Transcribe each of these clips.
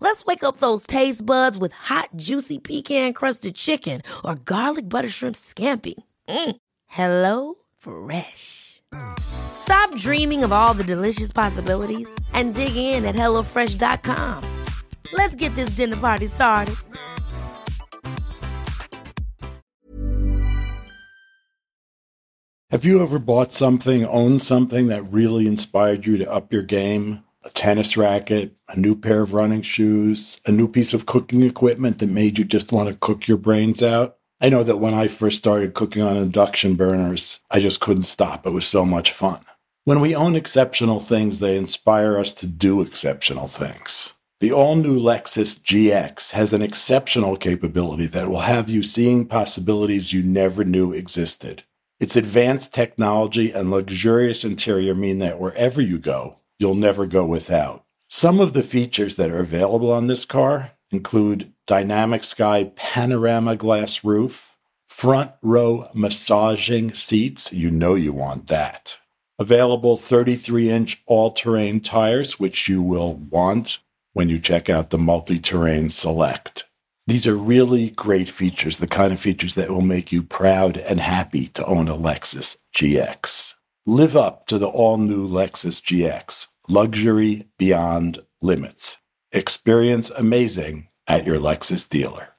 Let's wake up those taste buds with hot, juicy pecan-crusted chicken or garlic butter shrimp scampi. Mm. Hello Fresh. Stop dreaming of all the delicious possibilities and dig in at HelloFresh.com. Let's get this dinner party started. Have you ever bought something, owned something that really inspired you to up your game? A tennis racket, a new pair of running shoes, a new piece of cooking equipment that made you just want to cook your brains out? I know that when I first started cooking on induction burners, I just couldn't stop. It was so much fun. When we own exceptional things, they inspire us to do exceptional things. The all new Lexus GX has an exceptional capability that will have you seeing possibilities you never knew existed. Its advanced technology and luxurious interior mean that wherever you go, you'll never go without. Some of the features that are available on this car include dynamic sky panorama glass roof, front row massaging seats, you know you want that. Available 33 inch all terrain tires, which you will want when you check out the multi terrain select. These are really great features, the kind of features that will make you proud and happy to own a Lexus GX. Live up to the all new Lexus GX, luxury beyond limits. Experience amazing at your Lexus dealer.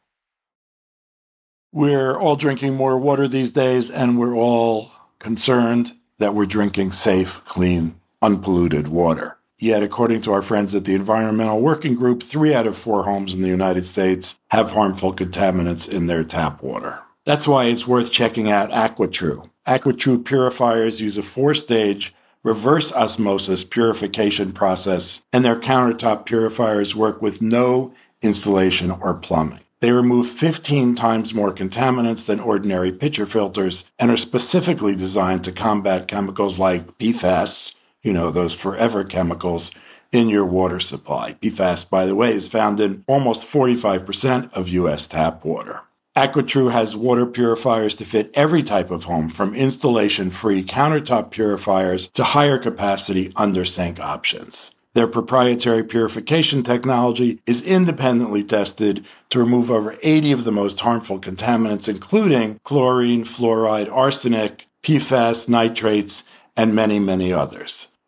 We're all drinking more water these days, and we're all concerned that we're drinking safe, clean, unpolluted water. Yet, according to our friends at the Environmental Working Group, three out of four homes in the United States have harmful contaminants in their tap water. That's why it's worth checking out AquaTru. AquaTru purifiers use a four stage reverse osmosis purification process, and their countertop purifiers work with no installation or plumbing. They remove 15 times more contaminants than ordinary pitcher filters and are specifically designed to combat chemicals like PFAS, you know, those forever chemicals in your water supply. PFAS, by the way, is found in almost 45% of U.S. tap water. AquaTru has water purifiers to fit every type of home, from installation free countertop purifiers to higher capacity under sink options. Their proprietary purification technology is independently tested to remove over 80 of the most harmful contaminants, including chlorine, fluoride, arsenic, PFAS, nitrates, and many, many others.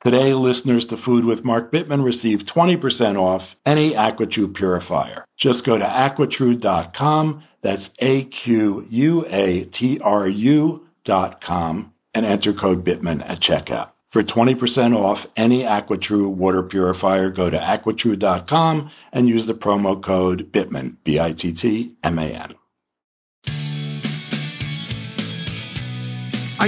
Today, listeners to Food with Mark Bittman receive 20% off any AquaTru purifier. Just go to aquatru.com, that's A-Q-U-A-T-R-U dot com, and enter code Bittman at checkout. For 20% off any AquaTru water purifier, go to aquatru.com and use the promo code Bittman, B-I-T-T-M-A-N. I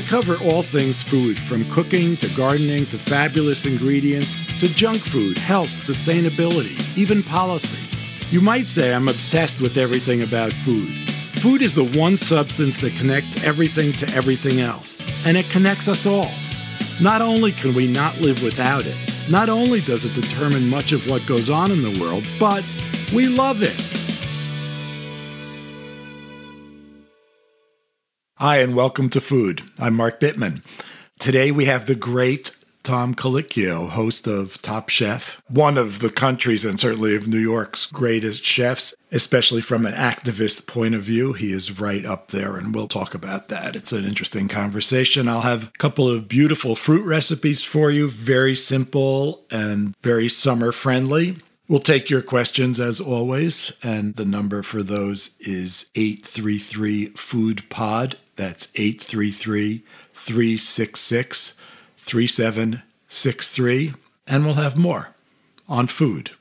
cover all things food, from cooking to gardening to fabulous ingredients to junk food, health, sustainability, even policy. You might say I'm obsessed with everything about food. Food is the one substance that connects everything to everything else, and it connects us all. Not only can we not live without it, not only does it determine much of what goes on in the world, but we love it. Hi, and welcome to Food. I'm Mark Bittman. Today we have the great Tom Colicchio, host of Top Chef, one of the country's and certainly of New York's greatest chefs, especially from an activist point of view. He is right up there, and we'll talk about that. It's an interesting conversation. I'll have a couple of beautiful fruit recipes for you, very simple and very summer friendly. We'll take your questions as always, and the number for those is 833 Food Pod. That's 833 366 3763. And we'll have more on food.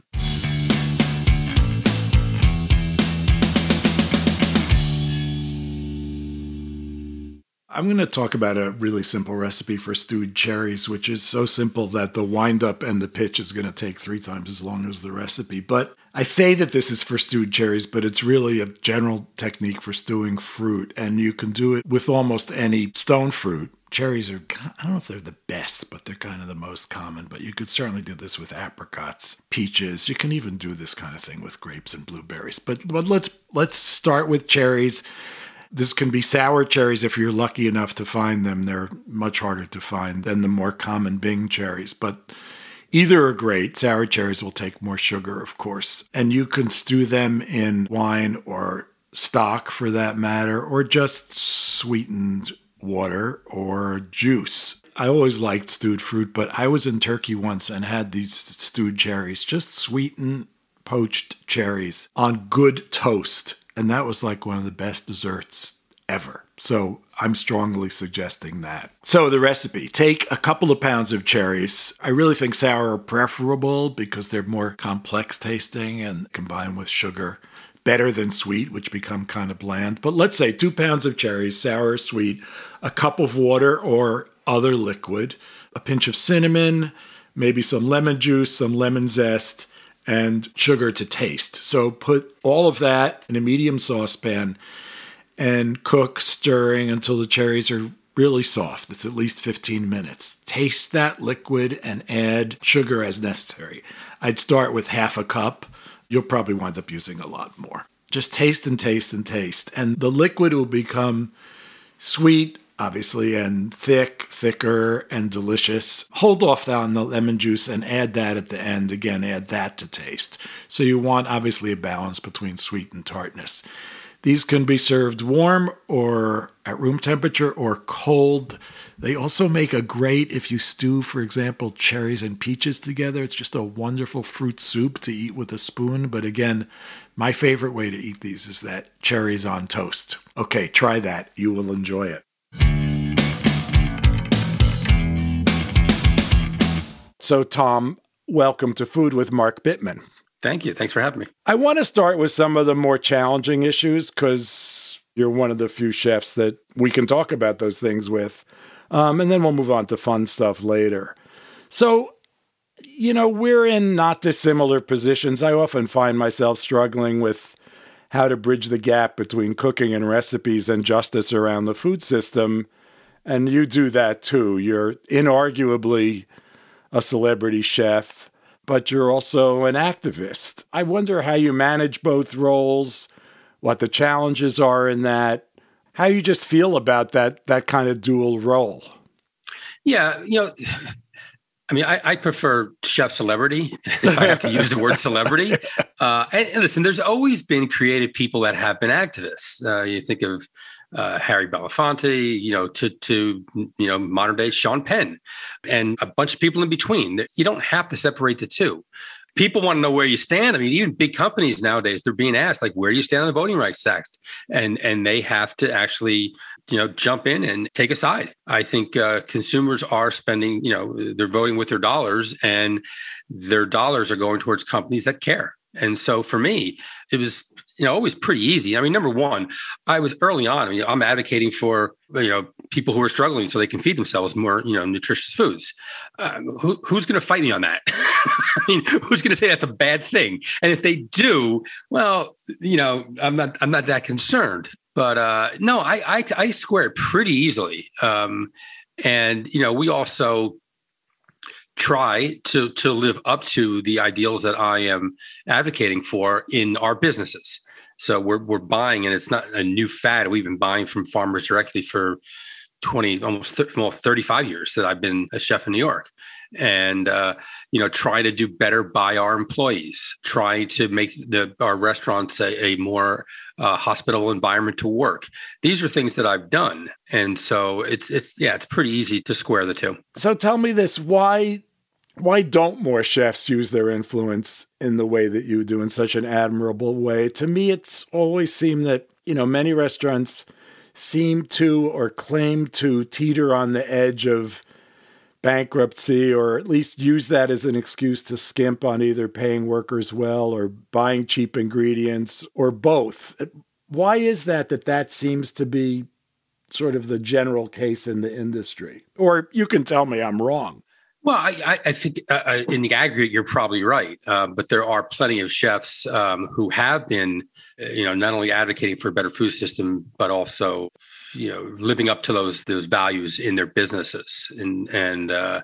I'm going to talk about a really simple recipe for stewed cherries, which is so simple that the windup and the pitch is going to take three times as long as the recipe. But I say that this is for stewed cherries, but it's really a general technique for stewing fruit, and you can do it with almost any stone fruit. Cherries are, I don't know if they're the best, but they're kind of the most common. But you could certainly do this with apricots, peaches. You can even do this kind of thing with grapes and blueberries. But, but let's let's start with cherries. This can be sour cherries if you're lucky enough to find them. They're much harder to find than the more common Bing cherries, but either are great. Sour cherries will take more sugar, of course, and you can stew them in wine or stock for that matter, or just sweetened water or juice. I always liked stewed fruit, but I was in Turkey once and had these stewed cherries, just sweetened poached cherries on good toast and that was like one of the best desserts ever. So I'm strongly suggesting that. So the recipe take a couple of pounds of cherries. I really think sour are preferable because they're more complex tasting and combined with sugar. Better than sweet, which become kind of bland. But let's say two pounds of cherries, sour or sweet, a cup of water or other liquid, a pinch of cinnamon, maybe some lemon juice, some lemon zest, and sugar to taste. So put all of that in a medium saucepan and cook, stirring until the cherries are really soft. It's at least 15 minutes. Taste that liquid and add sugar as necessary. I'd start with half a cup. You'll probably wind up using a lot more. Just taste and taste and taste. And the liquid will become sweet, obviously, and thick, thicker, and delicious. Hold off on the lemon juice and add that at the end. Again, add that to taste. So you want obviously a balance between sweet and tartness. These can be served warm or at room temperature or cold. They also make a great, if you stew, for example, cherries and peaches together. It's just a wonderful fruit soup to eat with a spoon. But again, my favorite way to eat these is that cherries on toast. Okay, try that. You will enjoy it. So, Tom, welcome to Food with Mark Bittman. Thank you. Thanks for having me. I want to start with some of the more challenging issues because you're one of the few chefs that we can talk about those things with. Um, and then we'll move on to fun stuff later. So, you know, we're in not dissimilar positions. I often find myself struggling with how to bridge the gap between cooking and recipes and justice around the food system. And you do that too. You're inarguably a celebrity chef, but you're also an activist. I wonder how you manage both roles, what the challenges are in that, how you just feel about that that kind of dual role. Yeah, you know, I mean, I, I, prefer chef celebrity if I have to use the word celebrity. Uh, and, and, listen, there's always been creative people that have been activists. Uh, you think of uh, Harry Belafonte, you know, to to you know modern day Sean Penn, and a bunch of people in between. You don't have to separate the two. People want to know where you stand. I mean, even big companies nowadays, they're being asked like, where do you stand on the Voting Rights Act, and and they have to actually you know jump in and take a side. I think uh, consumers are spending, you know, they're voting with their dollars, and their dollars are going towards companies that care. And so for me, it was you know always pretty easy. I mean, number one, I was early on. I mean, I'm advocating for you know people who are struggling so they can feed themselves more you know nutritious foods. Uh, who, who's going to fight me on that? I mean, who's going to say that's a bad thing? And if they do, well, you know, I'm not I'm not that concerned. But uh, no, I, I I square it pretty easily. Um, and you know, we also try to to live up to the ideals that I am advocating for in our businesses. So we're we're buying, and it's not a new fad. We've been buying from farmers directly for 20, almost th- well, 35 years that I've been a chef in New York. And, uh, you know, try to do better by our employees, try to make the, our restaurants a, a more uh, hospitable environment to work. These are things that I've done. And so it's, it's, yeah, it's pretty easy to square the two. So tell me this why why don't more chefs use their influence in the way that you do in such an admirable way? To me, it's always seemed that, you know, many restaurants seem to or claim to teeter on the edge of bankruptcy or at least use that as an excuse to skimp on either paying workers well or buying cheap ingredients or both. Why is that that that seems to be sort of the general case in the industry? Or you can tell me I'm wrong. Well, I, I think uh, uh, in the aggregate, you're probably right. Uh, but there are plenty of chefs um, who have been, uh, you know, not only advocating for a better food system, but also, you know, living up to those those values in their businesses. And and uh,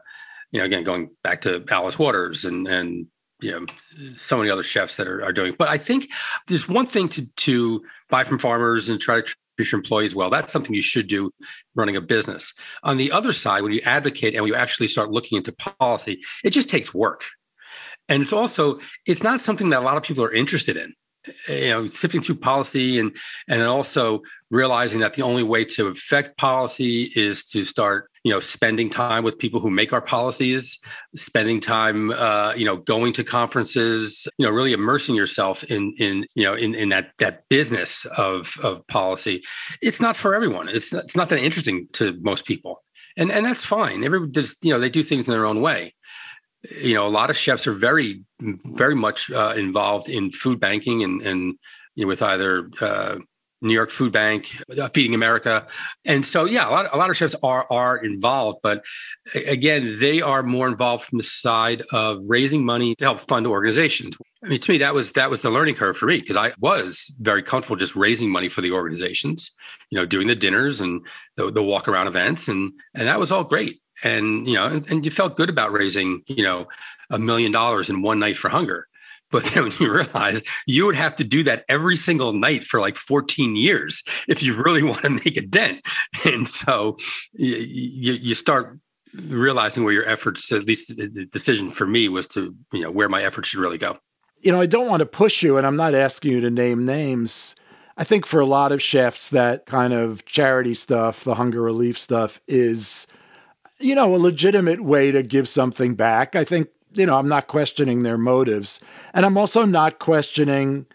you know, again, going back to Alice Waters and and you know, so many other chefs that are, are doing. But I think there's one thing to to buy from farmers and try to treat your employees well. That's something you should do running a business. On the other side, when you advocate and when you actually start looking into policy, it just takes work. And it's also, it's not something that a lot of people are interested in. You know, sifting through policy and and also realizing that the only way to affect policy is to start you know spending time with people who make our policies spending time uh, you know going to conferences you know really immersing yourself in in you know in, in that that business of of policy. It's not for everyone. It's it's not that interesting to most people. And and that's fine. Everybody does you know they do things in their own way you know a lot of chefs are very very much uh, involved in food banking and and you know with either uh, New York Food Bank, uh, Feeding America, and so yeah, a lot a lot of chefs are are involved, but again, they are more involved from the side of raising money to help fund organizations. I mean, to me, that was that was the learning curve for me because I was very comfortable just raising money for the organizations, you know, doing the dinners and the, the walk around events, and and that was all great. And you know, and, and you felt good about raising, you know, a million dollars in one night for hunger. But then when you realize you would have to do that every single night for like 14 years if you really want to make a dent. And so you, you, start realizing where your efforts, at least the decision for me was to, you know, where my efforts should really go. You know, I don't want to push you, and I'm not asking you to name names. I think for a lot of chefs, that kind of charity stuff, the hunger relief stuff, is, you know, a legitimate way to give something back. I think you know, I'm not questioning their motives. And I'm also not questioning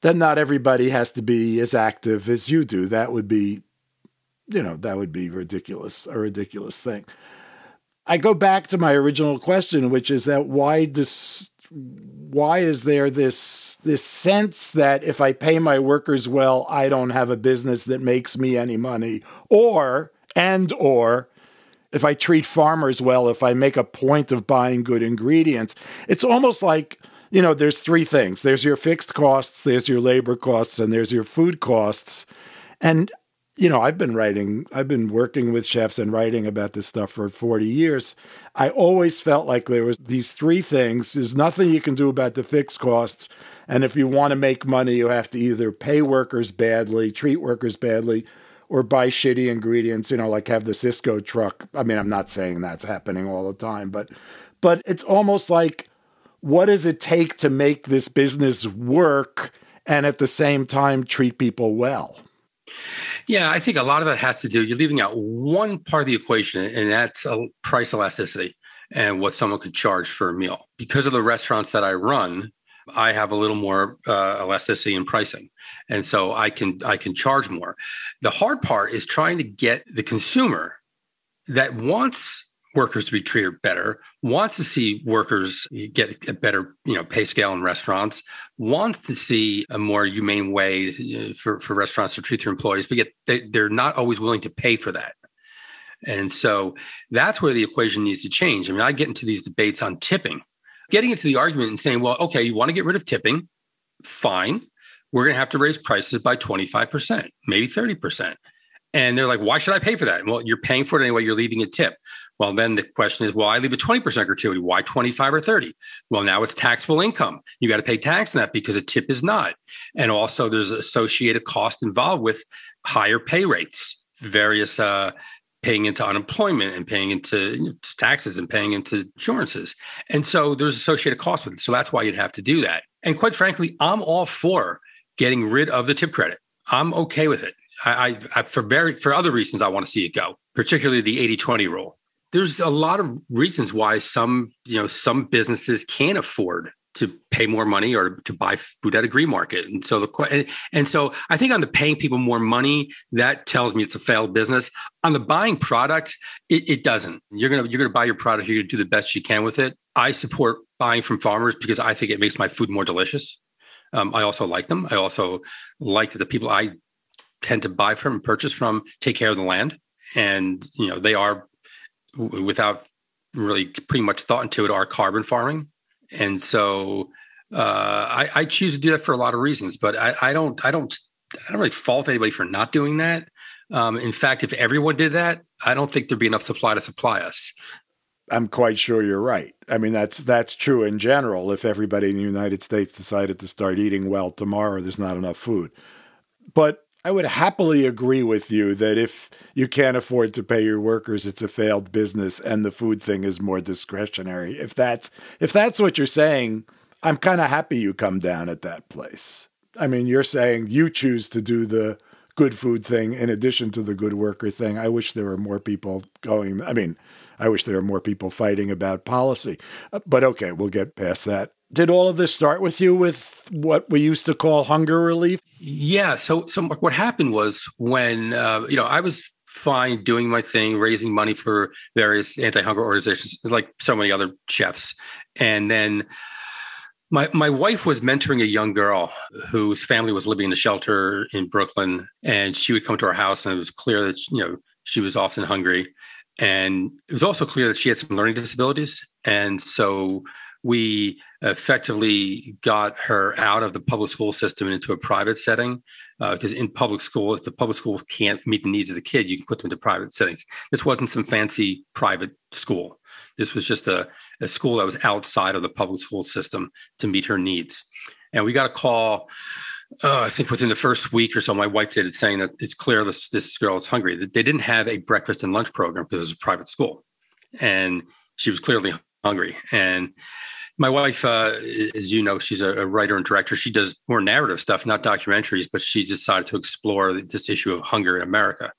that not everybody has to be as active as you do. That would be, you know, that would be ridiculous, a ridiculous thing. I go back to my original question, which is that why this why is there this this sense that if I pay my workers well, I don't have a business that makes me any money? Or and or if I treat farmers well, if I make a point of buying good ingredients, it's almost like, you know, there's three things there's your fixed costs, there's your labor costs, and there's your food costs. And, you know, I've been writing, I've been working with chefs and writing about this stuff for 40 years. I always felt like there was these three things. There's nothing you can do about the fixed costs. And if you want to make money, you have to either pay workers badly, treat workers badly, or buy shitty ingredients, you know, like have the Sysco truck. I mean, I'm not saying that's happening all the time, but but it's almost like what does it take to make this business work and at the same time treat people well? Yeah, I think a lot of that has to do, you're leaving out one part of the equation, and that's a price elasticity and what someone could charge for a meal. Because of the restaurants that I run, I have a little more uh, elasticity in pricing, and so I can I can charge more. The hard part is trying to get the consumer that wants workers to be treated better, wants to see workers get a better you know pay scale in restaurants, wants to see a more humane way for, for restaurants to treat their employees, but yet they, they're not always willing to pay for that. And so that's where the equation needs to change. I mean, I get into these debates on tipping getting into the argument and saying, well, okay, you want to get rid of tipping, fine. We're going to have to raise prices by 25%, maybe 30%. And they're like, why should I pay for that? Well, you're paying for it anyway. You're leaving a tip. Well, then the question is, well, I leave a 20% gratuity. Why 25 or 30? Well, now it's taxable income. You got to pay tax on that because a tip is not. And also there's associated cost involved with higher pay rates, various uh, paying into unemployment and paying into taxes and paying into insurances. And so there's associated costs with it. So that's why you'd have to do that. And quite frankly, I'm all for getting rid of the tip credit. I'm okay with it. I, I, I for very for other reasons I want to see it go, particularly the 80-20 rule. There's a lot of reasons why some, you know, some businesses can't afford to pay more money or to buy food at a green market. And so the and, and so I think on the paying people more money, that tells me it's a failed business. On the buying product, it, it doesn't. You're gonna you're gonna buy your product. You're gonna do the best you can with it. I support buying from farmers because I think it makes my food more delicious. Um, I also like them. I also like that the people I tend to buy from and purchase from take care of the land, and you know they are without really pretty much thought into it are carbon farming and so uh, I, I, choose to do that for a lot of reasons. But I, I, don't, I don't, I don't really fault anybody for not doing that. Um, in fact, if everyone did that, I don't think there'd be enough supply to supply us. I'm quite sure you're right. I mean, that's that's true in general. If everybody in the United States decided to start eating well tomorrow, there's not enough food. But I would happily agree with you that if you can't afford to pay your workers, it's a failed business and the food thing is more discretionary. If that's if that's what you're saying, I'm kind of happy you come down at that place. I mean, you're saying you choose to do the good food thing in addition to the good worker thing. I wish there were more people going. I mean, I wish there were more people fighting about policy. Uh, but okay, we'll get past that did all of this start with you with what we used to call hunger relief? Yeah. So, so what happened was when uh, you know I was fine doing my thing, raising money for various anti-hunger organizations, like so many other chefs, and then my my wife was mentoring a young girl whose family was living in a shelter in Brooklyn, and she would come to our house, and it was clear that you know she was often hungry, and it was also clear that she had some learning disabilities, and so we effectively got her out of the public school system and into a private setting because uh, in public school if the public school can't meet the needs of the kid you can put them into private settings. This wasn't some fancy private school. This was just a, a school that was outside of the public school system to meet her needs. And we got a call uh, I think within the first week or so, my wife did it saying that it's clear this, this girl is hungry. They didn't have a breakfast and lunch program because it was a private school. And she was clearly hungry. And my wife, uh, as you know, she's a, writer and director. She does more narrative stuff, not documentaries, but she decided to explore this issue of hunger in America.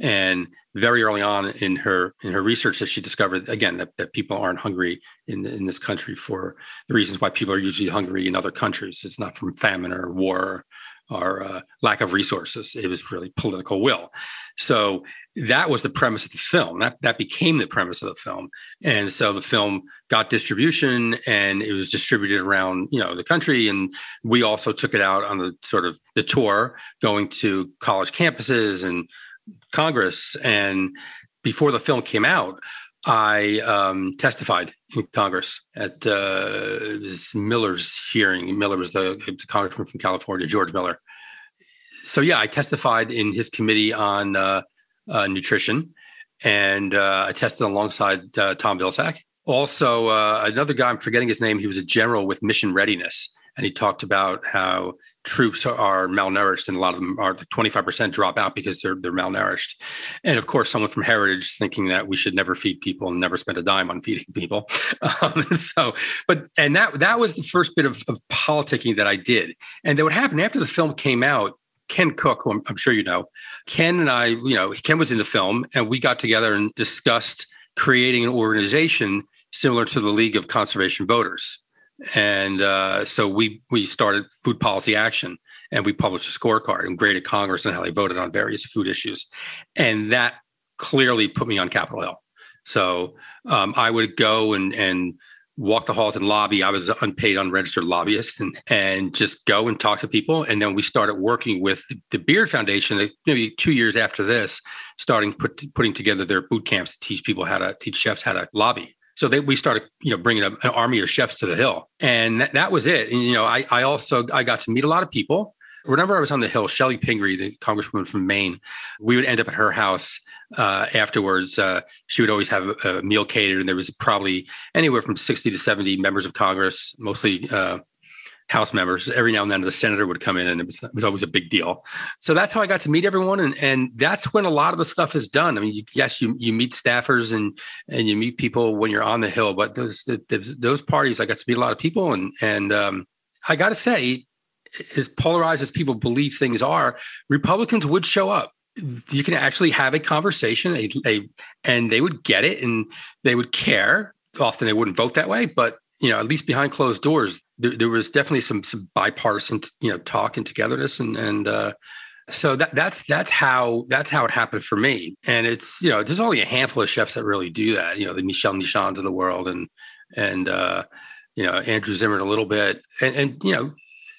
And very early on in her in her research, that she discovered again that, that people aren't hungry in in this country for the reasons why people are usually hungry in other countries. It's not from famine or war or uh, lack of resources. It was really political will. So that was the premise of the film. That that became the premise of the film. And so the film got distribution and it was distributed around you know the country. And we also took it out on the sort of the tour, going to college campuses and Congress. And before the film came out, I um, testified in Congress at uh, Miller's hearing. Miller was the, the, congressman from California, George Miller. So yeah, I testified in his committee on uh, uh, nutrition, and uh, I tested alongside uh, Tom Vilsack. Also, uh, another guy, I'm forgetting his name. He was a general with Mission Readiness, and he talked about how troops are malnourished and a lot of them are 25% drop out because they're they're malnourished. And of course someone from heritage thinking that we should never feed people and never spend a dime on feeding people. Um, so but and that that was the first bit of, of politicking that i did. And then what happened after the film came out Ken Cook, who I'm, I'm sure you know, Ken and I, you know, Ken was in the film and we got together and discussed creating an organization similar to the League of Conservation Voters and uh, so we we started Food Policy Action, and we published a scorecard and graded Congress and how they voted on various food issues, and that clearly put me on Capitol Hill. So um, I would go and and walk the halls and lobby. I was an unpaid, unregistered lobbyist, and and just go and talk to people. And then we started working with the Beard Foundation. Maybe two years after this, starting put, putting together their boot camps to teach people how to teach chefs how to lobby so they, we started, you know, bringing an army of chefs to the hill, and that, that was it. And you know, I, I also I got to meet a lot of people. Whenever I was on the hill, Chellie Pingree, the congresswoman from Maine, we would end up at her house uh, afterwards. Uh, she would always have a, a, meal catered, and there was probably anywhere from sixty to seventy members of Congress, mostly uh, House members. Every now and then the senator would come in and it was, it was, always a big deal. So that's how I got to meet everyone. And, and that's when a lot of the stuff is done. I mean, you, yes, you, you meet staffers and, and you meet people when you're on the Hill, but those, those, parties, I got to meet a lot of people. And, and um, I got to say, as polarized as people believe things are, Republicans would show up. You can actually have a conversation, a, a, and they would get it and they would care. Often they wouldn't vote that way, but you know, at least behind closed doors, there, there was definitely some, some bipartisan, you know, talk and togetherness, and and uh, so that that's that's how that's how it happened for me. And it's you know, there's only a handful of chefs that really do that. You know, the Michel Nischans of the world, and and uh, you know, Andrew Zimmern a little bit, and and you know,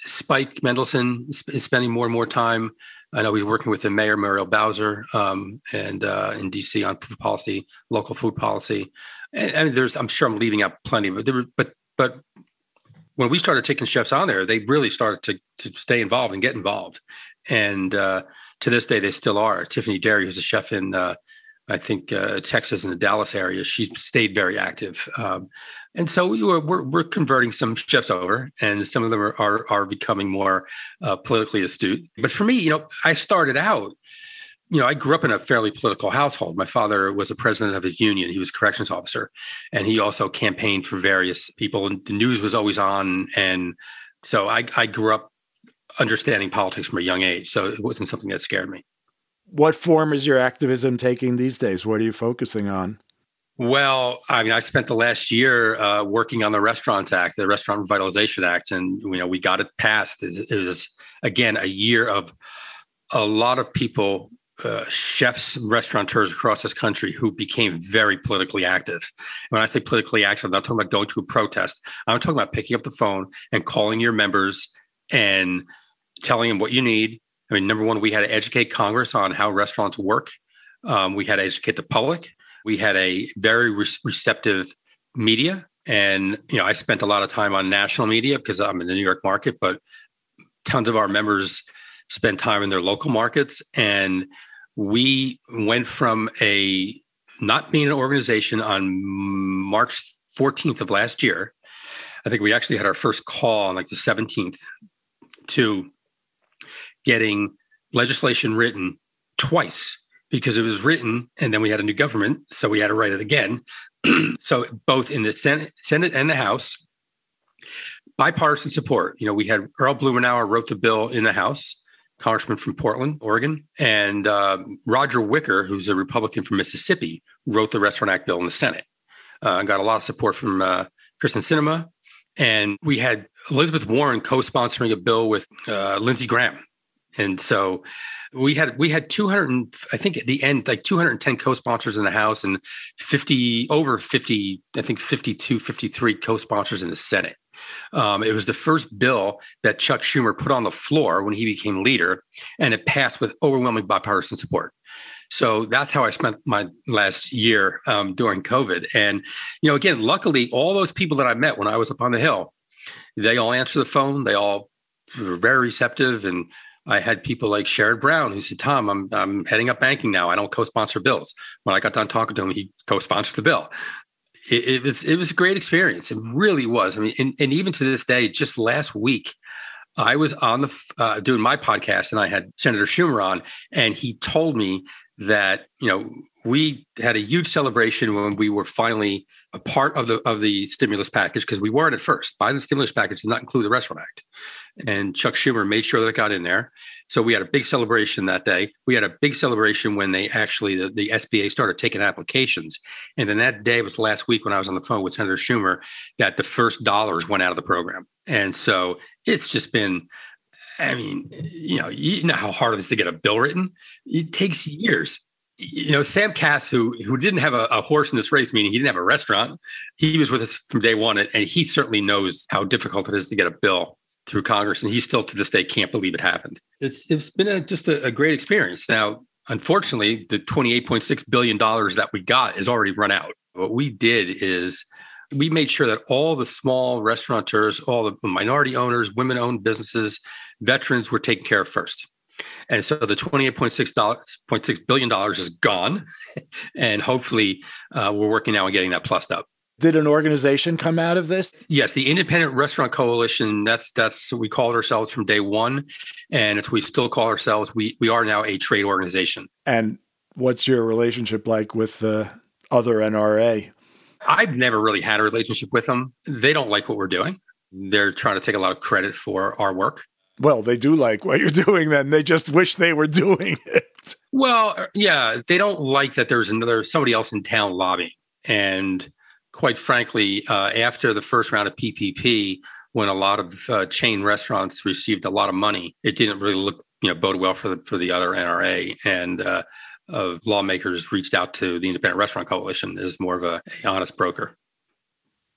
Spike Mendelsohn is spending more and more time. I know he's working with the mayor Muriel Bowser um, and uh, in DC on food policy, local food policy. And, and, there's, I'm sure I'm leaving out plenty, but there, but but when we started taking chefs on there, they really started to to stay involved and get involved. And uh, to this day, they still are. Tiffany Derry, who's a chef in uh, I think uh, Texas and the Dallas area, she's stayed very active. Um, and so we were, we're, we're converting some chefs over, and some of them are are, are becoming more uh, politically astute. But for me, you know, I started out. You know, I grew up in a fairly political household. My father was a president of his union. He was a corrections officer, and he also campaigned for various people. And the news was always on, and so I, I grew up understanding politics from a young age. So it wasn't something that scared me. What form is your activism taking these days? What are you focusing on? Well, I mean, I spent the last year uh, working on the Restaurant Act, the Restaurant Revitalization Act, and you know we got it passed. It, it was again a year of a lot of people, uh, chefs, and restaurateurs across this country who became very politically active. When I say politically active, I'm not talking about going to a protest. I'm talking about picking up the phone and calling your members and telling them what you need. I mean, number one, we had to educate Congress on how restaurants work. Um, we had to educate the public we had a very re- receptive media. And, you know, I spent a lot of time on national media because I'm in the New York market, but tons of our members spend time in their local markets. And we went from a not being an organization on March 14th of last year. I think we actually had our first call on like the 17th to getting legislation written twice because it was written and then we had a new government. So we had to write it again. so both in the Senate, Senate and the House, bipartisan support. You know, we had Earl Blumenauer wrote the bill in the House, congressman from Portland, Oregon, and uh, Roger Wicker, who's a Republican from Mississippi, wrote the Restaurant Act bill in the Senate. Uh, got a lot of support from uh, Kyrsten Sinema. And we had Elizabeth Warren co-sponsoring a bill with uh, Lindsey Graham. And so we had we had 200 i think at the end like 210 co-sponsors in the house and 50 over 50 i think 52 53 co-sponsors in the senate um, it was the first bill that chuck schumer put on the floor when he became leader and it passed with overwhelming bipartisan support so that's how I spent my last year um, during COVID. And, you know, again, luckily, all those people that I met when I was up on the Hill, they all answered the phone. They all were very receptive and I had people like Sherrod Brown who said, Tom, I'm, I'm heading up banking now. I don't co-sponsor bills. When I got done talking to him, he co-sponsored the bill. It, it was it was a great experience. It really was. I mean, and, and even to this day, just last week, I was on the uh, doing my podcast, and I had Senator Schumer on, and he told me that you know we had a huge celebration when we were finally a part of the of the stimulus package because we weren't at first. Biden stimulus package did not include the Restaurant Act and Chuck Schumer made sure that it got in there. So we had a big celebration that day. We had a big celebration when they actually the, the SBA started taking applications, and then that day was last week when I was on the phone with Senator Schumer that the first dollars went out of the program, and so it's just been. I mean, you know, you know how hard it is to get a bill written. It takes years you know, Sam Kass, who who didn't have a, a, horse in this race, meaning he didn't have a restaurant, he was with us from day one, and, and he certainly knows how difficult it is to get a bill through Congress, and he still to this day can't believe it happened. It's it's been a, just a, a great experience. Now, unfortunately, the twenty eight point six billion dollars that we got is already run out. What we did is we made sure that all the small restaurateurs, all the minority owners, women owned businesses, veterans were taken care of first. And so the $28.6 billion is gone. and hopefully uh, we're working now on getting that plussed up. Did an organization come out of this? Yes, the Independent Restaurant Coalition. That's that's what we called ourselves from day one, and it's we still call ourselves. We we are now a trade organization. And what's your relationship like with the other NRA? I've never really had a relationship with them. They don't like what we're doing. They're trying to take a lot of credit for our work. Well, they do like what you're doing. Then they just wish they were doing it. Well, yeah, they don't like that. There's another somebody else in town lobbying, and quite frankly, uh, after the first round of PPP, when a lot of uh, chain restaurants received a lot of money, it didn't really look, you know, bode well for the for the other NRA, and uh, lawmakers reached out to the Independent Restaurant Coalition as more of a, a honest broker.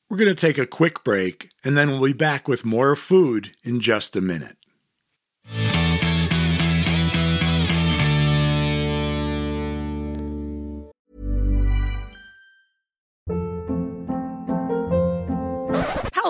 We're going to take a quick break, and then we'll be back with more food in just a minute.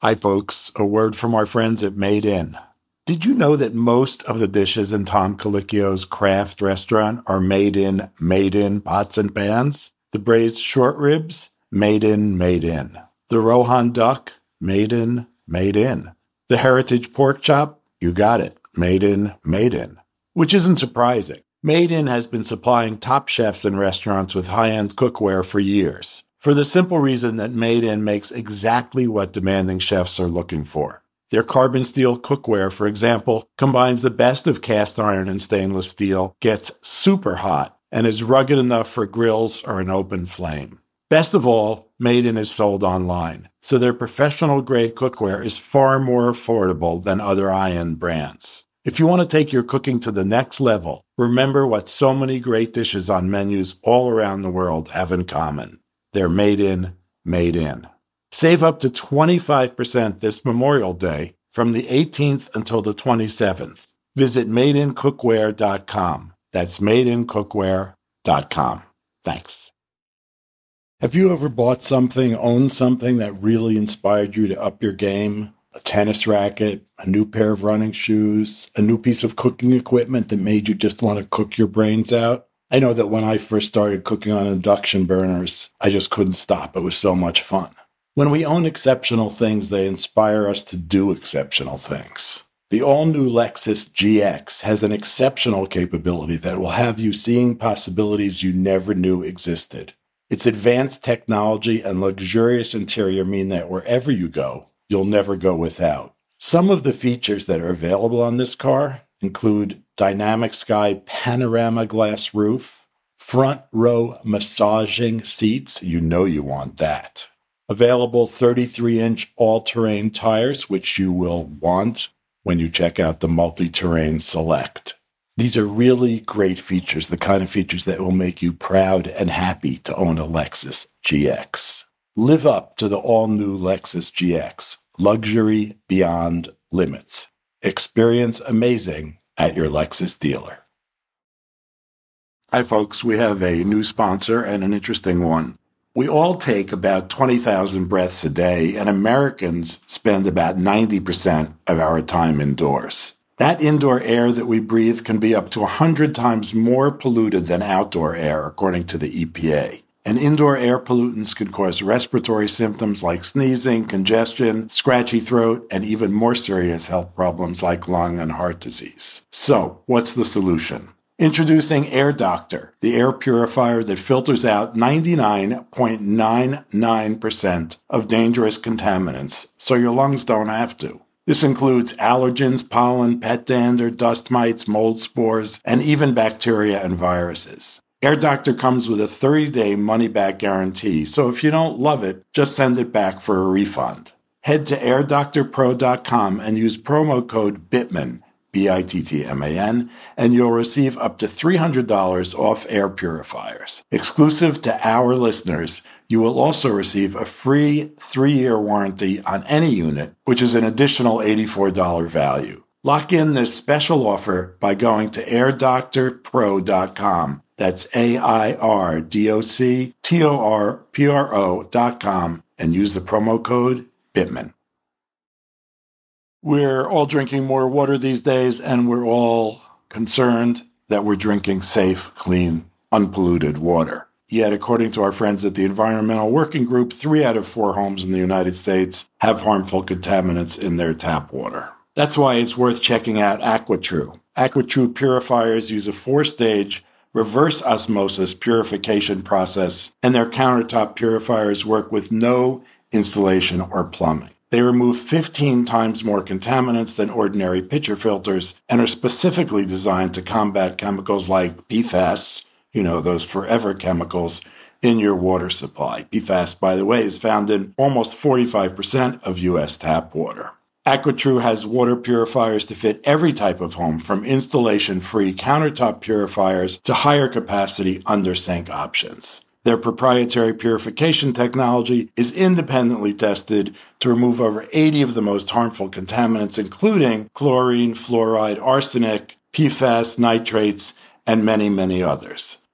Hi, folks. A word from our friends at Made In. Did you know that most of the dishes in Tom Colicchio's craft restaurant are made in, made in pots and pans? The braised short ribs, made in, made in. The Rohan duck, made in, made in. The heritage pork chop, you got it, made in, made in. Which isn't surprising. Made in has been supplying top chefs and restaurants with high end cookware for years for the simple reason that Made In makes exactly what demanding chefs are looking for. Their carbon steel cookware, for example, combines the best of cast iron and stainless steel, gets super hot, and is rugged enough for grills or an open flame. Best of all, Made In is sold online, so their professional grade cookware is far more affordable than other high end brands. If you want to take your cooking to the next level, remember what so many great dishes on menus all around the world have in common. They're made in, made in. Save up to 25% this Memorial Day from the 18th until the 27th. Visit madeincookware.com. That's madeincookware.com. Thanks. Have you ever bought something, owned something that really inspired you to up your game? A tennis racket, a new pair of running shoes, a new piece of cooking equipment that made you just want to cook your brains out? I know that when I first started cooking on induction burners, I just couldn't stop. It was so much fun. When we own exceptional things, they inspire us to do exceptional things. The all new Lexus GX has an exceptional capability that will have you seeing possibilities you never knew existed. Its advanced technology and luxurious interior mean that wherever you go, you'll never go without. Some of the features that are available on this car include dynamic sky panorama glass roof, front row massaging seats. You know you want that. Available 33 inch all terrain tires, which you will want when you check out the multi terrain select. These are really great features, the kind of features that will make you proud and happy to own a Lexus GX. Live up to the all new Lexus GX, luxury beyond limits. Experience amazing at your Lexus dealer. Hi, folks. We have a new sponsor and an interesting one. We all take about 20,000 breaths a day, and Americans spend about 90% of our time indoors. That indoor air that we breathe can be up to 100 times more polluted than outdoor air, according to the EPA. And indoor air pollutants can cause respiratory symptoms like sneezing, congestion, scratchy throat, and even more serious health problems like lung and heart disease. So, what's the solution? Introducing Air Doctor, the air purifier that filters out 99.99% of dangerous contaminants so your lungs don't have to. This includes allergens, pollen, pet dander, dust mites, mold spores, and even bacteria and viruses. Air Doctor comes with a 30 day money back guarantee, so if you don't love it, just send it back for a refund. Head to airdoctorpro.com and use promo code BITTMAN, B I T T M A N, and you'll receive up to $300 off air purifiers. Exclusive to our listeners, you will also receive a free three year warranty on any unit, which is an additional $84 value. Lock in this special offer by going to airdoctorpro.com. That's A-I-R-D-O-C-T-O-R-P-R-O dot com and use the promo code Bittman. We're all drinking more water these days, and we're all concerned that we're drinking safe, clean, unpolluted water. Yet, according to our friends at the Environmental Working Group, three out of four homes in the United States have harmful contaminants in their tap water. That's why it's worth checking out AquaTru. AquaTru purifiers use a four stage reverse osmosis purification process, and their countertop purifiers work with no installation or plumbing. They remove 15 times more contaminants than ordinary pitcher filters and are specifically designed to combat chemicals like PFAS, you know, those forever chemicals in your water supply. PFAS, by the way, is found in almost 45% of U.S. tap water. AquaTru has water purifiers to fit every type of home, from installation free countertop purifiers to higher capacity under sink options. Their proprietary purification technology is independently tested to remove over 80 of the most harmful contaminants, including chlorine, fluoride, arsenic, PFAS, nitrates, and many, many others.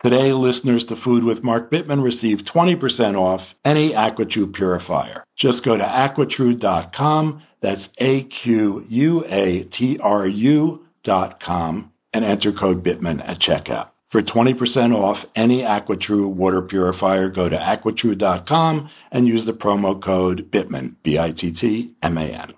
Today, listeners to Food with Mark Bittman receive 20% off any AquaTru purifier. Just go to aquatru.com, that's A Q U A T R U.com, and enter code Bittman at checkout. For 20% off any AquaTru water purifier, go to aquatru.com and use the promo code BITTMAN, B I T T M A N.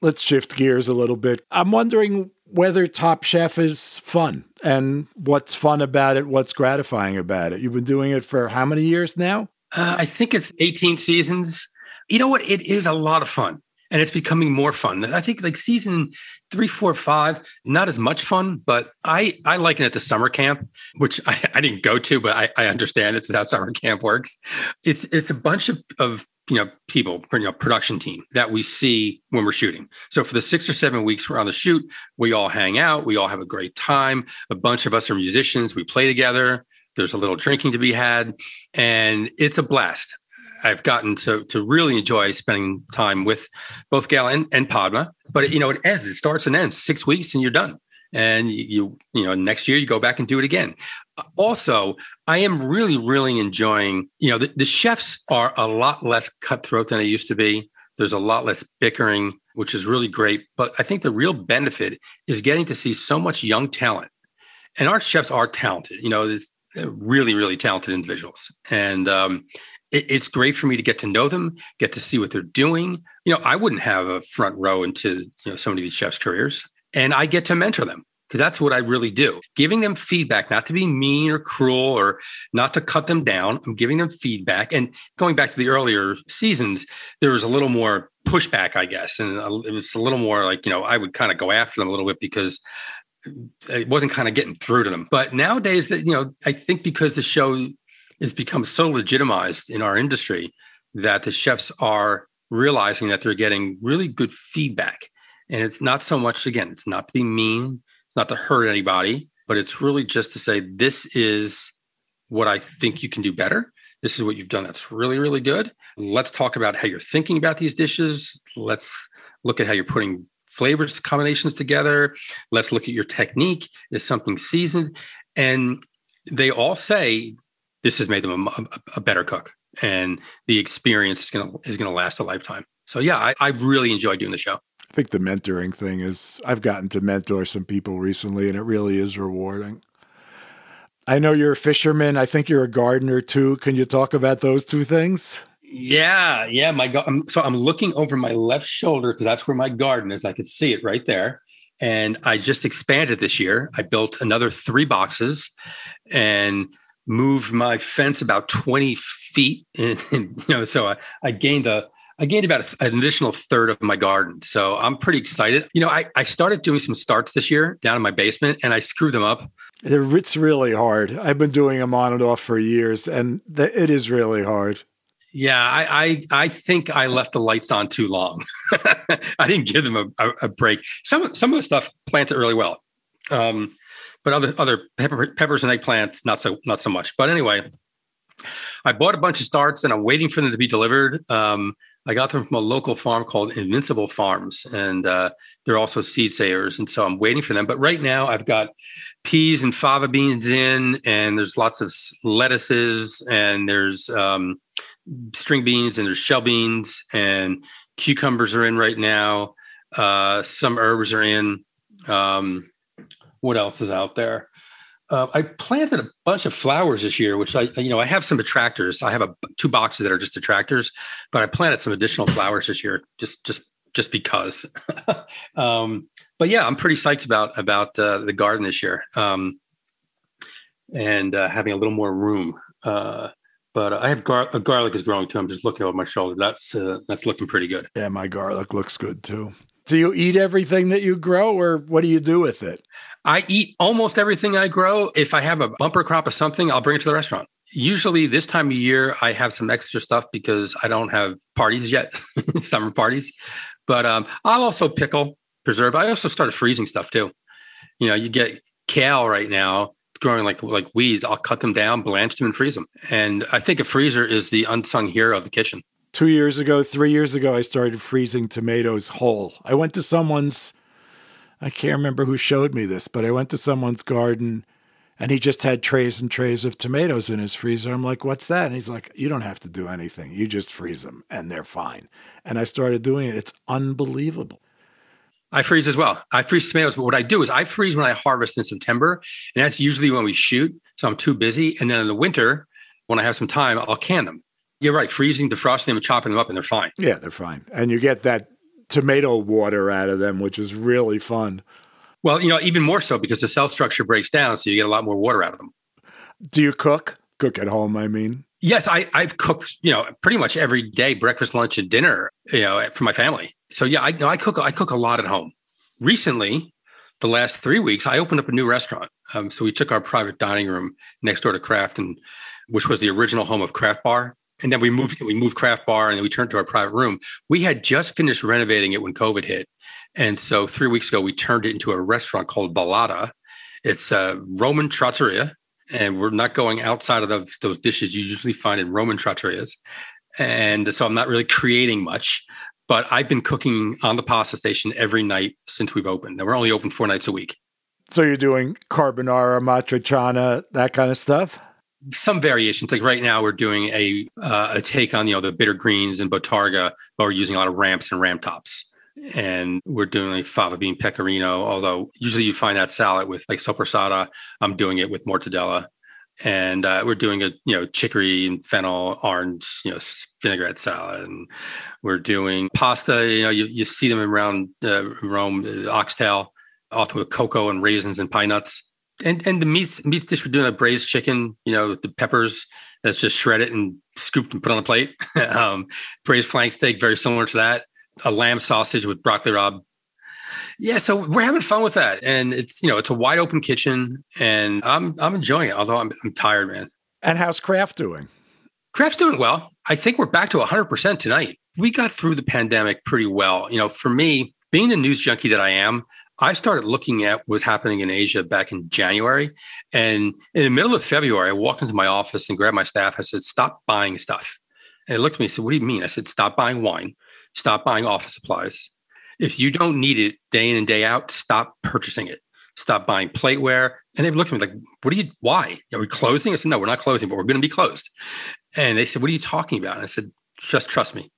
let's shift gears a little bit. I'm wondering whether Top Chef is fun and what's fun about it, what's gratifying about it. You've been doing it for how many years now? Uh, I think it's 18 seasons. You know what? It is a lot of fun and it's becoming more fun. I think like season three, four, five, not as much fun, but I I liken it to summer camp, which I, I didn't go to, but I, I understand it's how summer camp works. It's it's a bunch of, of you know people you know production team that we see when we're shooting. So for the six or seven weeks we're on the shoot we all hang out we all have a great time. A bunch of us are musicians we play together there's a little drinking to be had and it's a blast. I've gotten to to really enjoy spending time with both Gail and, and padma but you know it ends it starts and ends six weeks and you're done and you you know next year you go back and do it again. Also i am really really enjoying you know the, the, chefs are a lot less cutthroat than they used to be. There's a lot less bickering which is really great. But i think the real benefit is getting to see so much young talent. And our chefs are talented you know there's really really talented individuals. And um, it, it's great for me to get to know them get to see what they're doing. You know i wouldn't have a front row into you know some of these chefs careers and I get to mentor them because that's what I really do. Giving them feedback, not to be mean or cruel or not to cut them down. I'm giving them feedback. And going back to the earlier seasons, there was a little more pushback, I guess. And it was a little more like, you know, I would kind of go after them a little bit because it wasn't kind of getting through to them. But nowadays, that you know, I think because the show has become so legitimized in our industry that the chefs are realizing that they're getting really good feedback and it's not so much, again, it's not to be mean, it's not to hurt anybody, but it's really just to say, this is what I think you can do better. This is what you've done that's really, really good. Let's talk about how you're thinking about these dishes. Let's look at how you're putting flavors combinations together. Let's look at your technique. Is something seasoned? And they all say this has made them a, a better cook, and the experience is gonna is gonna last a lifetime. So yeah, I, I really enjoy doing the show. I think the mentoring thing is I've gotten to mentor some people recently, and it really is rewarding. I know you're a fisherman. I think you're a gardener too. Can you talk about those two things? Yeah, yeah. My I'm, so I'm looking over my left shoulder because that's where my garden is. I can see it right there. And I just expanded this year. I built another three boxes and moved my fence about 20 feet. And, you know, so I, I gained a I gained about an additional third of my garden. So I'm pretty excited. You know, I, I started doing some starts this year down in my basement and I screwed them up. It's really hard. I've been doing them on and off for years and it is really hard. Yeah, I, I, I think I left the lights on too long. I didn't give them a, a, a, break. Some some of the stuff planted really well, um, but other other pepper, peppers and eggplants not so not so much. But anyway, I bought a bunch of starts and I'm waiting for them to be delivered. Um, I got them from a local farm called Invincible Farms, and uh, they're also seed savers. And so I'm waiting for them. But right now, I've got peas and fava beans in, and there's lots of lettuces, and there's um, string beans, and there's shell beans, and cucumbers are in right now. Uh, some herbs are in. Um, what else is out there? Uh, I planted a bunch of flowers this year, which I, you know, I have some attractors. I have a two boxes that are just attractors, but I planted some additional flowers this year, just, just, just because. um, but yeah, I'm pretty psyched about about uh, the garden this year, um, and uh, having a little more room. Uh, but I have gar- garlic is growing too. I'm just looking over my shoulder. That's uh, that's looking pretty good. Yeah, my garlic looks good too. Do you eat everything that you grow, or what do you do with it? I eat almost everything I grow. If I have a bumper crop of something, I'll bring it to the restaurant. Usually, this time of year, I have some extra stuff because I don't have parties yet, summer parties. But um, I'll also pickle, preserve. I also started freezing stuff too. You know, you get kale right now growing like like weeds. I'll cut them down, blanch them, and freeze them. And I think a freezer is the unsung hero of the kitchen. Two years ago, three years ago, I started freezing tomatoes whole. I went to someone's I can't remember who showed me this, but I went to someone's garden and he just had trays and trays of tomatoes in his freezer. I'm like, what's that? And he's like, you don't have to do anything. You just freeze them and they're fine. And I started doing it. It's unbelievable. I freeze as well. I freeze tomatoes, but what I do is I freeze when I harvest in September, and that's usually when we shoot. So I'm too busy. And then in the winter, when I have some time, I'll can them. You're right. Freezing, defrosting them, and chopping them up, and they're fine. Yeah, they're fine. And you get that tomato water out of them, which is really fun. Well, you know, even more so because the cell structure breaks down, so you get a lot more water out of them. Do you cook? Cook at home, I mean. Yes, I, I've cooked, you know, pretty much every day, breakfast, lunch, and dinner, you know, for my family. So yeah, I, I cook. I cook a lot at home. Recently, the last three weeks, I opened up a new restaurant. Um, so we took our private dining room next door to Craft, and which was the original home of Craft Bar, and then we moved we moved craft bar and then we turned to our private room. We had just finished renovating it when covid hit. And so three weeks ago we turned it into a restaurant called Vallata it's a roman trattoria and we're not going outside of the, those dishes you usually find in roman trattorias. And so i'm not really creating much but i've been cooking on the pasta station every night since we've opened. And we're only open four nights a week. So you're doing carbonara matriciana that kind of stuff some variations. Like right now, we're doing a uh, a take on you know the bitter greens and bottarga, but we're using a lot of ramps and ramp tops. And we're doing like fava bean pecorino, although usually you find that salad with like soppressata. I'm doing it with mortadella. And uh, we're doing a you know chicory and fennel orange you know vinaigrette salad, and we're doing pasta. You know you, you see them around uh, Rome, uh, oxtail, often with cocoa and raisins and pine nuts and and the meat meat dish we're doing a braised chicken, you know, the peppers that's just shredded and scooped and put on a plate. um, braised flank steak, very similar to that. A lamb sausage with broccoli rabe. Yeah, so we're having fun with that, and it's you know it's a wide open kitchen, and I'm I'm enjoying it. Although I'm I'm tired, man. And how's Craft doing? Craft's doing well. I think we're back to 100 percent tonight. We got through the pandemic pretty well. You know, for me, being the news junkie that I am, I started looking at what was happening in Asia back in January. And in the middle of February, I walked into my office and grabbed my staff. I said, Stop buying stuff. And they looked at me and said, What do you mean? I said, Stop buying wine, stop buying office supplies. If you don't need it day in and day out, stop purchasing it. Stop buying plateware. And they looked at me like, What are you, why? Are we closing? I said, No, we're not closing, but we're going to be closed. And they said, What are you talking about? And I said, Just trust me.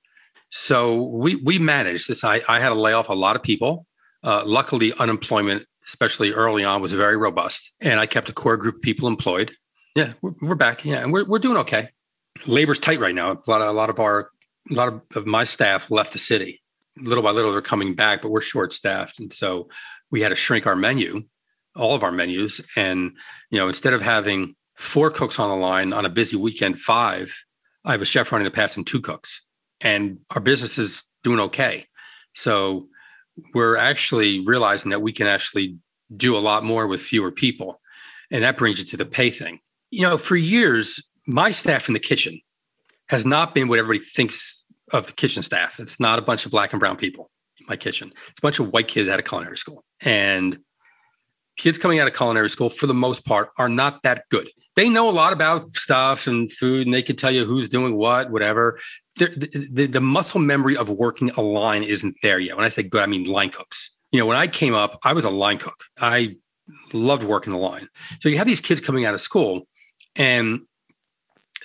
So we we managed this. I, I had to lay off a lot of people uh, luckily, unemployment, especially early on, was very robust, and I kept a core group of people employed. Yeah, we're, we're back. Yeah, and we're we're doing okay. Labor's tight right now. A lot of a lot of our a lot of, of my staff left the city. Little by little, they're coming back, but we're short staffed, and so we had to shrink our menu, all of our menus, and you know instead of having four cooks on the line on a busy weekend, five, I have a chef running the past and two cooks, and our business is doing okay. So we're actually realizing that we can actually do a lot more with fewer people. And that brings you to the pay thing. You know, for years, my staff in the kitchen has not been what everybody thinks of the kitchen staff. It's not a bunch of black and brown people in my kitchen. It's a bunch of white kids out of culinary school. And kids coming out of culinary school, for the most part, are not that good. They know a lot about stuff and food, and they can tell you who's doing what, whatever the, the, the muscle memory of working a line isn't there yet. When I say good, I mean line cooks. You know, when I came up, I was a line cook. I loved working the line. So you have these kids coming out of school and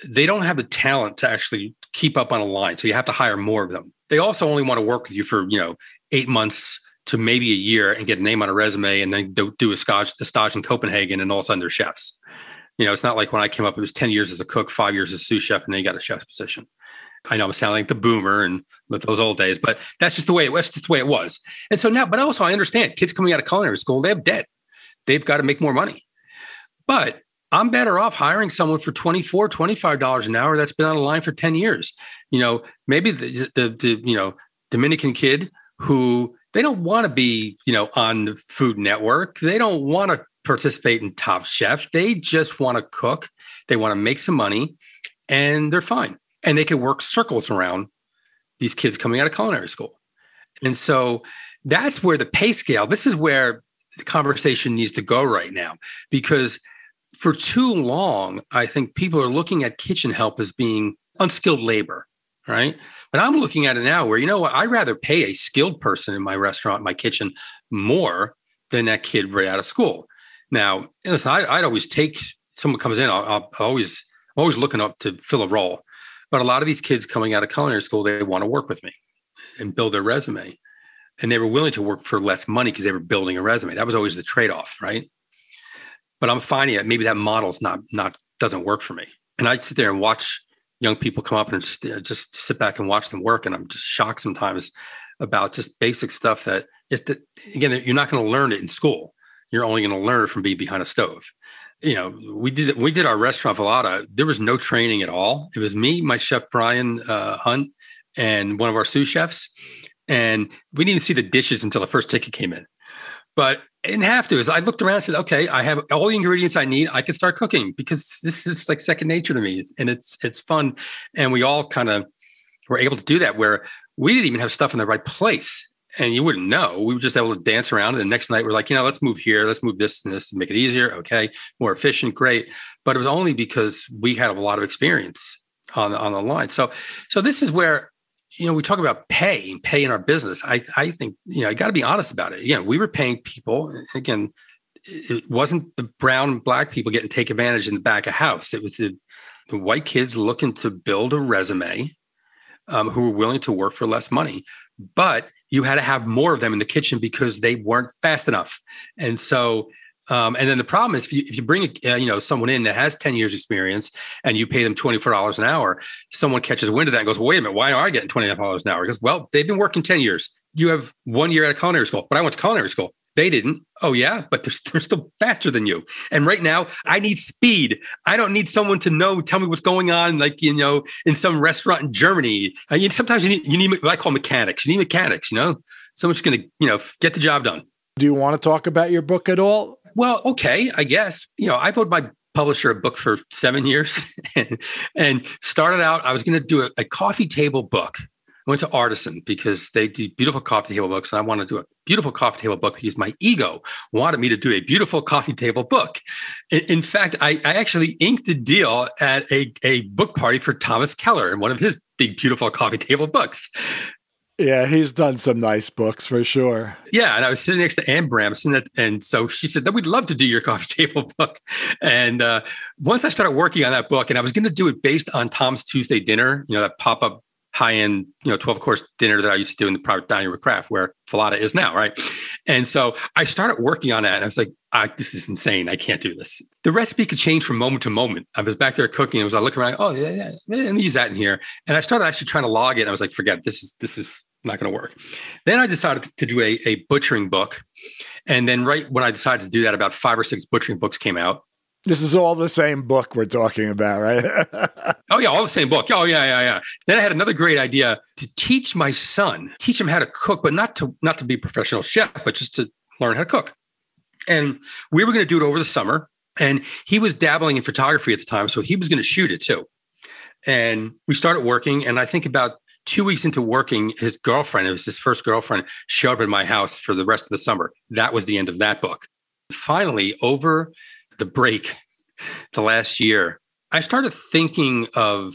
they don't have the talent to actually keep up on a line. So you have to hire more of them. They also only want to work with you for, you know, eight months to maybe a year and get a name on a resume and then do, do a, stage, a stage in Copenhagen and all of a sudden they're chefs. You know, it's not like when I came up, it was 10 years as a cook, five years as sous chef, and then you got a chef's position. I know I'm sounding like the boomer and with those old days, but that's just the way it was. Just the way it was. And so now, but also I understand kids coming out of culinary school, they have debt. They've got to make more money. But I'm better off hiring someone for 24, 25 dollars an hour that's been on the line for 10 years. You know, maybe the, the, the you know Dominican kid who they don't want to be, you know, on the Food Network. They don't want to participate in Top Chef. They just want to cook. They want to make some money, and they're fine and they can work circles around these kids coming out of culinary school. And so that's where the pay scale, this is where the conversation needs to go right now, because for too long, I think people are looking at kitchen help as being unskilled labor, right? But I'm looking at it now where, you know what, I'd rather pay a skilled person in my restaurant, my kitchen, more than that kid right out of school. Now, listen, I, would always take someone comes in, I'll always, always looking up to fill a role. But a lot of these kids coming out of culinary school, they want to work with me and build their resume. And they were willing to work for less money because they were building a resume. That was always the trade-off, right? But I'm finding that maybe that model's not not doesn't work for me. And I sit there and watch young people come up and just, just sit back and watch them work. And I'm just shocked sometimes about just basic stuff that is that again, you're not going to learn it in school. You're only going to learn from being behind a stove you know, we did we did our restaurant Vallata. There was no training at all. It was me, my chef Brian uh, Hunt, and one of our sous chefs, and we didn't see the dishes until the first ticket came in. But I didn't have to. As I looked around and said, "Okay, I have all the ingredients I need. I can start cooking because this is like second nature to me, and it's it's fun." And we all kind of were able to do that where we didn't even have stuff in the right place and you wouldn't know. We were just able to dance around. And the next night, we're like, you know, let's move here, let's move this and this to make it easier. Okay, more efficient, great. But it was only because we had a lot of experience on on the line. So, so this is where you know we talk about pay, pay in our business. I I think you know you got to be honest about it. You know, we were paying people again. It wasn't the brown and black people getting take advantage in the back of house. It was the, the white kids looking to build a resume um, who were willing to work for less money. But you had to have more of them in the kitchen because they weren't fast enough. And so, um, and then the problem is if you, if you bring uh, you know someone in that has 10 years experience and you pay them $24 an hour, someone catches wind of that and goes, wait a minute, why are I getting $25 an hour? Because, well, they've been working 10 years. You have one year at a culinary school, but I went to culinary school. They didn't. Oh, yeah, but they're, they're still faster than you. And right now, I need speed. I don't need someone to know, tell me what's going on, like, you know, in some restaurant in Germany. Uh, I mean, sometimes you need, you need what I call mechanics. You need mechanics, you know, someone's going to, you know, get the job done. Do you want to talk about your book at all? Well, okay, I guess. You know, I've owed my publisher a book for seven years and, and started out, I was going to do a, a coffee table book I went to Artisan because they do beautiful coffee table books, and I wanted to do a beautiful coffee table book because my ego wanted me to do a beautiful coffee table book. In, in fact, I, I, actually inked a deal at a, a book party for Thomas Keller in one of his big, beautiful coffee table books. Yeah, he's done some nice books for sure. Yeah, and I was sitting next to Ann Bramson, and so she said that we'd love to do your coffee table book. And uh, once I started working on that book, and I was going to do it based on Tom's Tuesday Dinner, you know, that pop up high end, you know, 12 course dinner that I used to do in the private dining room craft where Vallata is now, right? And so I started working on that and I was like, this is insane. I can't do this. The recipe could change from moment to moment. I was back there cooking and was I looking around, oh yeah, yeah, let me use that in here. And I started actually trying to log it. And I was like, forget this is this is not going to work. Then I decided to do a, a butchering book. And then right when I decided to do that, about five or six butchering books came out. This is all the same book we're talking about, right? oh yeah, all the same book. Oh yeah, yeah, yeah. Then I had another great idea to teach my son, teach him how to cook, but not to not to be a professional chef, but just to learn how to cook. And we were going to do it over the summer. And he was dabbling in photography at the time, so he was going to shoot it too. And we started working. And I think about two weeks into working, his girlfriend, it was his first girlfriend, showed up at my house for the rest of the summer. That was the end of that book. Finally, over the break, the last year, I started thinking of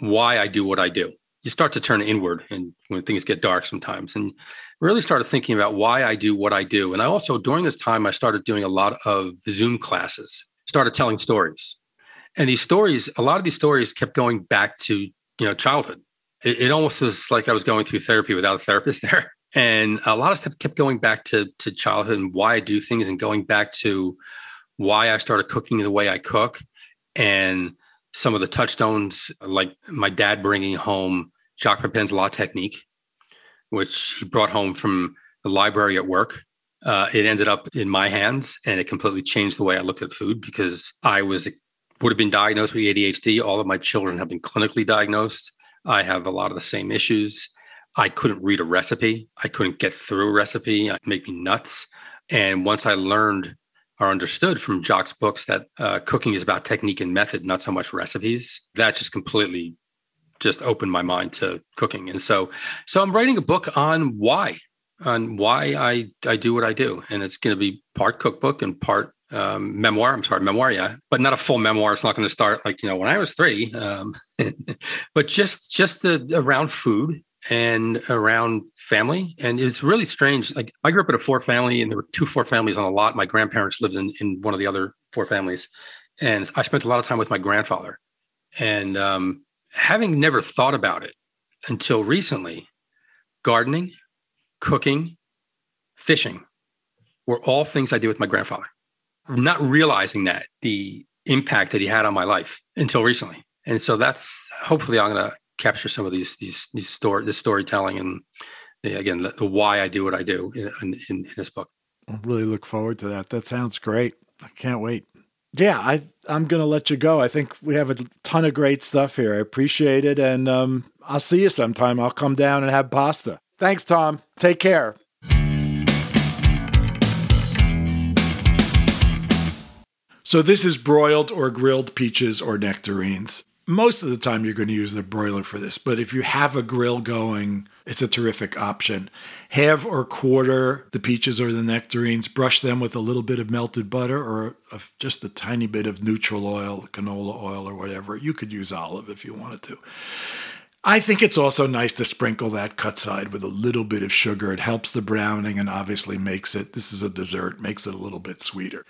why I do what I do. You start to turn inward and when things get dark sometimes and really started thinking about why I do what I do. And I also, during this time, I started doing a lot of Zoom classes, started telling stories. And these stories, a lot of these stories kept going back to, you know, childhood it, it almost was like I was going through therapy without a therapist there. And a lot of stuff kept going back to to childhood and why I do things, and going back to why I started cooking the way I cook, and some of the touchstones, like my dad bringing home Jacques Pepin's La Technique, which he brought home from the library at work. Uh, it ended up in my hands, and it completely changed the way I looked at food because I was would have been diagnosed with ADHD. All of my children have been clinically diagnosed. I have a lot of the same issues. I couldn't read a recipe. I couldn't get through a recipe. It made me nuts. And once I learned or understood from Jock's books that uh, cooking is about technique and method, not so much recipes, that just completely just opened my mind to cooking. And so, so I'm writing a book on why, on why I I do what I do, and it's going to be part cookbook and part um, memoir. I'm sorry, memoir, yeah, but not a full memoir. It's not going to start like you know when I was three, um, but just just the, around food and around family. And it's really strange. Like I grew up in a four family, and there were two four families on a lot. My grandparents lived in in one of the other four families, and I spent a lot of time with my grandfather. And um, having never thought about it until recently, gardening, cooking, fishing were all things I did with my grandfather not realizing that the impact that he had on my life until recently. And so that's hopefully I'm going to capture some of these these these story this storytelling and the, again the, the, why I do what I do in, in, in this book. I really look forward to that. That sounds great. I can't wait. Yeah, I I'm going to let you go. I think we have a ton of great stuff here. I appreciate it and um, I'll see you sometime. I'll come down and have pasta. Thanks, Tom. Take care. So this is broiled or grilled peaches or nectarines. Most of the time you're going to use the broiler for this, but if you have a grill going, it's a terrific option. Halve or quarter the peaches or the nectarines, brush them with a little bit of melted butter or a, just a tiny bit of neutral oil, canola oil or whatever. You could use olive if you wanted to. I think it's also nice to sprinkle that cut side with a little bit of sugar. It helps the browning and obviously makes it, this is a dessert, makes it a little bit sweeter.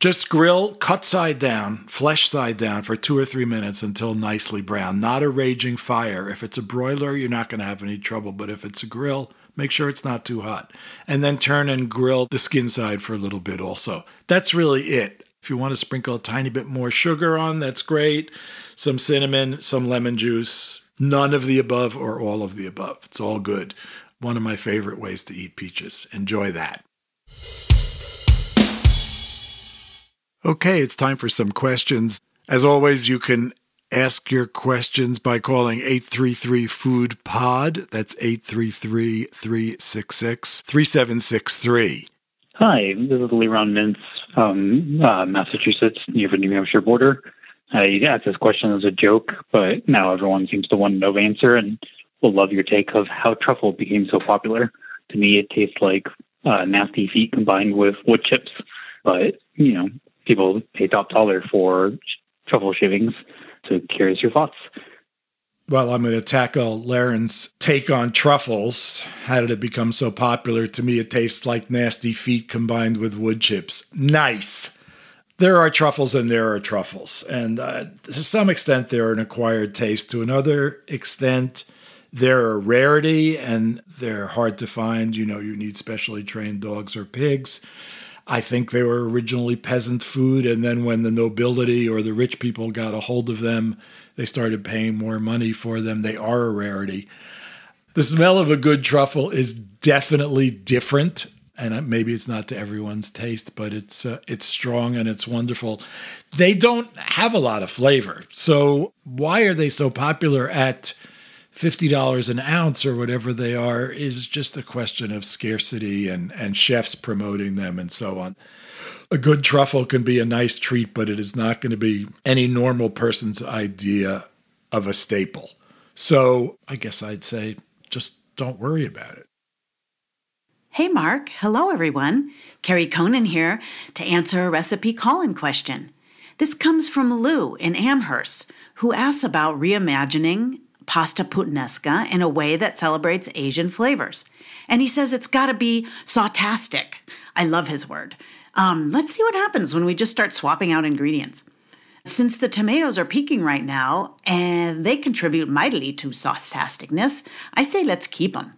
Just grill cut side down, flesh side down for two or three minutes until nicely brown. Not a raging fire. If it's a broiler, you're not going to have any trouble. But if it's a grill, make sure it's not too hot. And then turn and grill the skin side for a little bit also. That's really it. If you want to sprinkle a tiny bit more sugar on, that's great. Some cinnamon, some lemon juice. None of the above or all of the above. It's all good. One of my favorite ways to eat peaches. Enjoy that. Okay, it's time for some questions. As always, you can ask your questions by calling 833 Food Pod. That's 833 366 3763. Hi, this is Leron Mintz from uh, Massachusetts, near the New Hampshire border. I asked this question as a joke, but now everyone seems to want to know the answer, and will love your take of how truffle became so popular. To me, it tastes like uh, nasty feet combined with wood chips, but you know, people pay top dollar for truffle shavings. So, curious your thoughts. Well, I'm going to tackle Laren's take on truffles. How did it become so popular? To me, it tastes like nasty feet combined with wood chips. Nice. There are truffles and there are truffles. And uh, to some extent, they're an acquired taste. To another extent, they're a rarity and they're hard to find. You know, you need specially trained dogs or pigs. I think they were originally peasant food. And then when the nobility or the rich people got a hold of them, they started paying more money for them. They are a rarity. The smell of a good truffle is definitely different, and maybe it's not to everyone's taste, but it's uh, it's strong and it's wonderful. They don't have a lot of flavor, so why are they so popular at? $50 an ounce or whatever they are is just a question of scarcity and, and chefs promoting them and so on a good truffle can be a nice treat, but it is not going to be any normal person's idea of a staple. So I guess I'd say just don't worry about it. Hey, Mark. Hello, everyone. Kerri Conan here to answer a recipe call in question. This comes from Lou in Amherst, who asks about reimagining pasta puttanesca in a way that celebrates Asian flavors. And he says it's got to be sautastic. I love his word. Um, let's see what happens when we just start swapping out ingredients. Since the tomatoes are peaking right now and they contribute mightily to sauce-tasticness, I say let's keep them.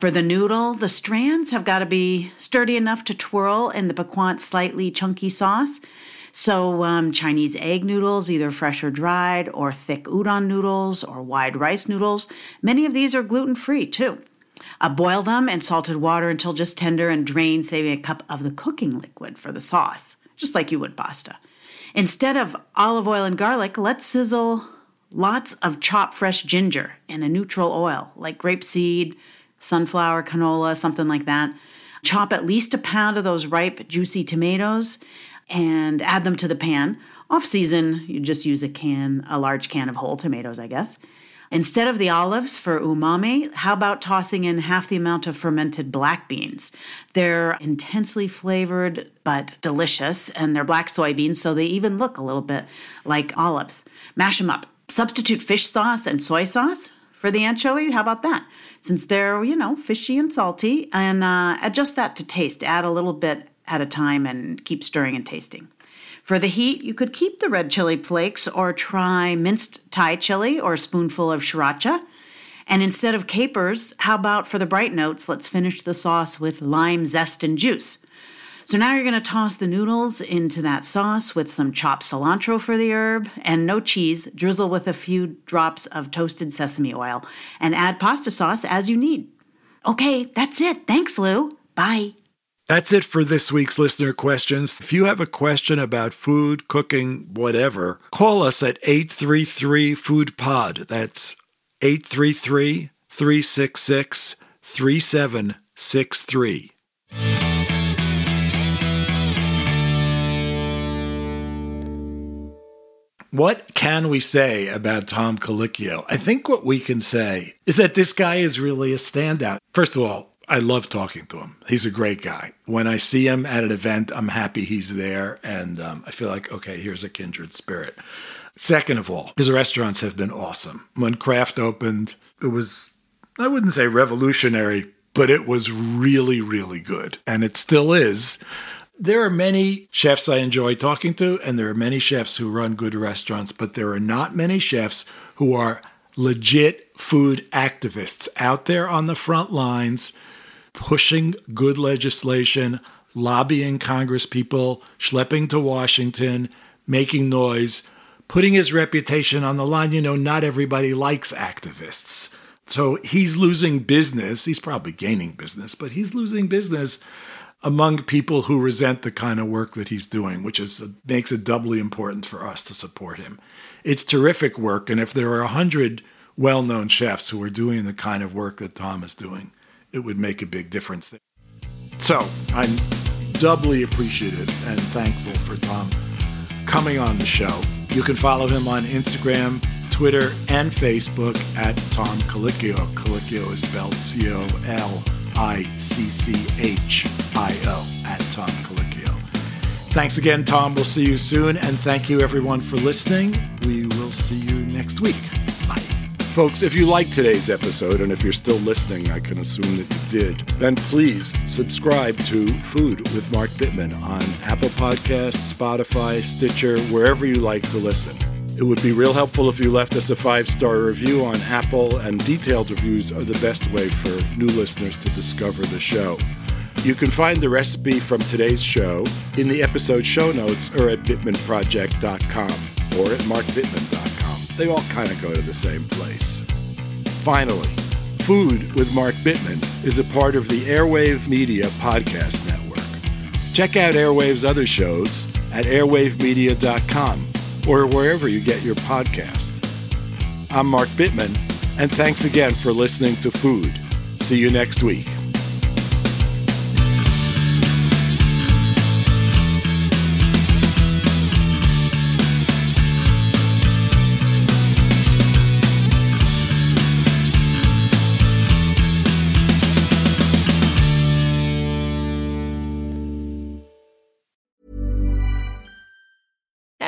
For the noodle, the strands have got to be sturdy enough to twirl in the piquant, slightly chunky sauce. So, um, Chinese egg noodles, either fresh or dried, or thick udon noodles, or wide rice noodles, many of these are gluten free too. Uh, boil them in salted water until just tender and drain, saving a cup of the cooking liquid for the sauce, just like you would pasta. Instead of olive oil and garlic, let's sizzle lots of chopped fresh ginger in a neutral oil, like grapeseed, sunflower, canola, something like that. Chop at least a pound of those ripe, juicy tomatoes and add them to the pan. Off season, you just use a can, a large can of whole tomatoes, I guess. Instead of the olives for umami, how about tossing in half the amount of fermented black beans? They're intensely flavored but delicious, and they're black soybeans, so they even look a little bit like olives. Mash them up. Substitute fish sauce and soy sauce for the anchovy. How about that? Since they're, you know, fishy and salty, and uh, adjust that to taste. Add a little bit at a time and keep stirring and tasting. For the heat, you could keep the red chili flakes or try minced Thai chili or a spoonful of sriracha. And instead of capers, how about for the bright notes, let's finish the sauce with lime zest and juice. So now you're going to toss the noodles into that sauce with some chopped cilantro for the herb and no cheese. Drizzle with a few drops of toasted sesame oil and add pasta sauce as you need. Okay, that's it. Thanks, Lou. Bye. That's it for this week's listener questions. If you have a question about food, cooking, whatever, call us at 833 Food Pod. That's 833 366 3763. What can we say about Tom Colicchio? I think what we can say is that this guy is really a standout. First of all, I love talking to him. He's a great guy. When I see him at an event, I'm happy he's there, and um, I feel like, okay, here's a kindred spirit. Second of all, his restaurants have been awesome. When Craft opened, it was, I wouldn't say revolutionary, but it was really, really good. And it still is. There are many chefs I enjoy talking to, and there are many chefs who run good restaurants, but there are not many chefs who are legit food activists out there on the front lines pushing good legislation, lobbying Congress people, schlepping to Washington, making noise, putting his reputation on the line. You know, not everybody likes activists. So he's losing business. He's probably gaining business, but he's losing business among people who resent the kind of work that he's doing, which is makes it doubly important for us to support him. It's terrific work, and if there are a hundred well-known chefs who are doing the kind of work that Tom is doing, it would make a big difference. So I'm doubly appreciative and thankful for Tom coming on the show. You can follow him on Instagram, Twitter and Facebook at Tom Colicchio. Colicchio is spelled C O L I C C H I O at Tom Colicchio. Thanks again, Tom. We'll see you soon. And thank you, everyone, for listening. We will see you next week. Bye. Folks, if you liked today's episode, and if you're still listening, I can assume that you did, then please subscribe to Food with Mark Bittman on Apple Podcasts, Spotify, Stitcher, wherever you like to listen. It would be real helpful if you left us a five star review on Apple, and detailed reviews are the best way for new listeners to discover the show. You can find the recipe from today's show in the episode show notes or at bittmanproject.com or at markbittman.com. They all kind of go to the same place. Finally, Food with Mark Bittman is a part of the Airwave Media Podcast Network. Check out Airwave's other shows at airwavemedia.com or wherever you get your podcast. I'm Mark Bittman, and thanks again for listening to Food. See you next week.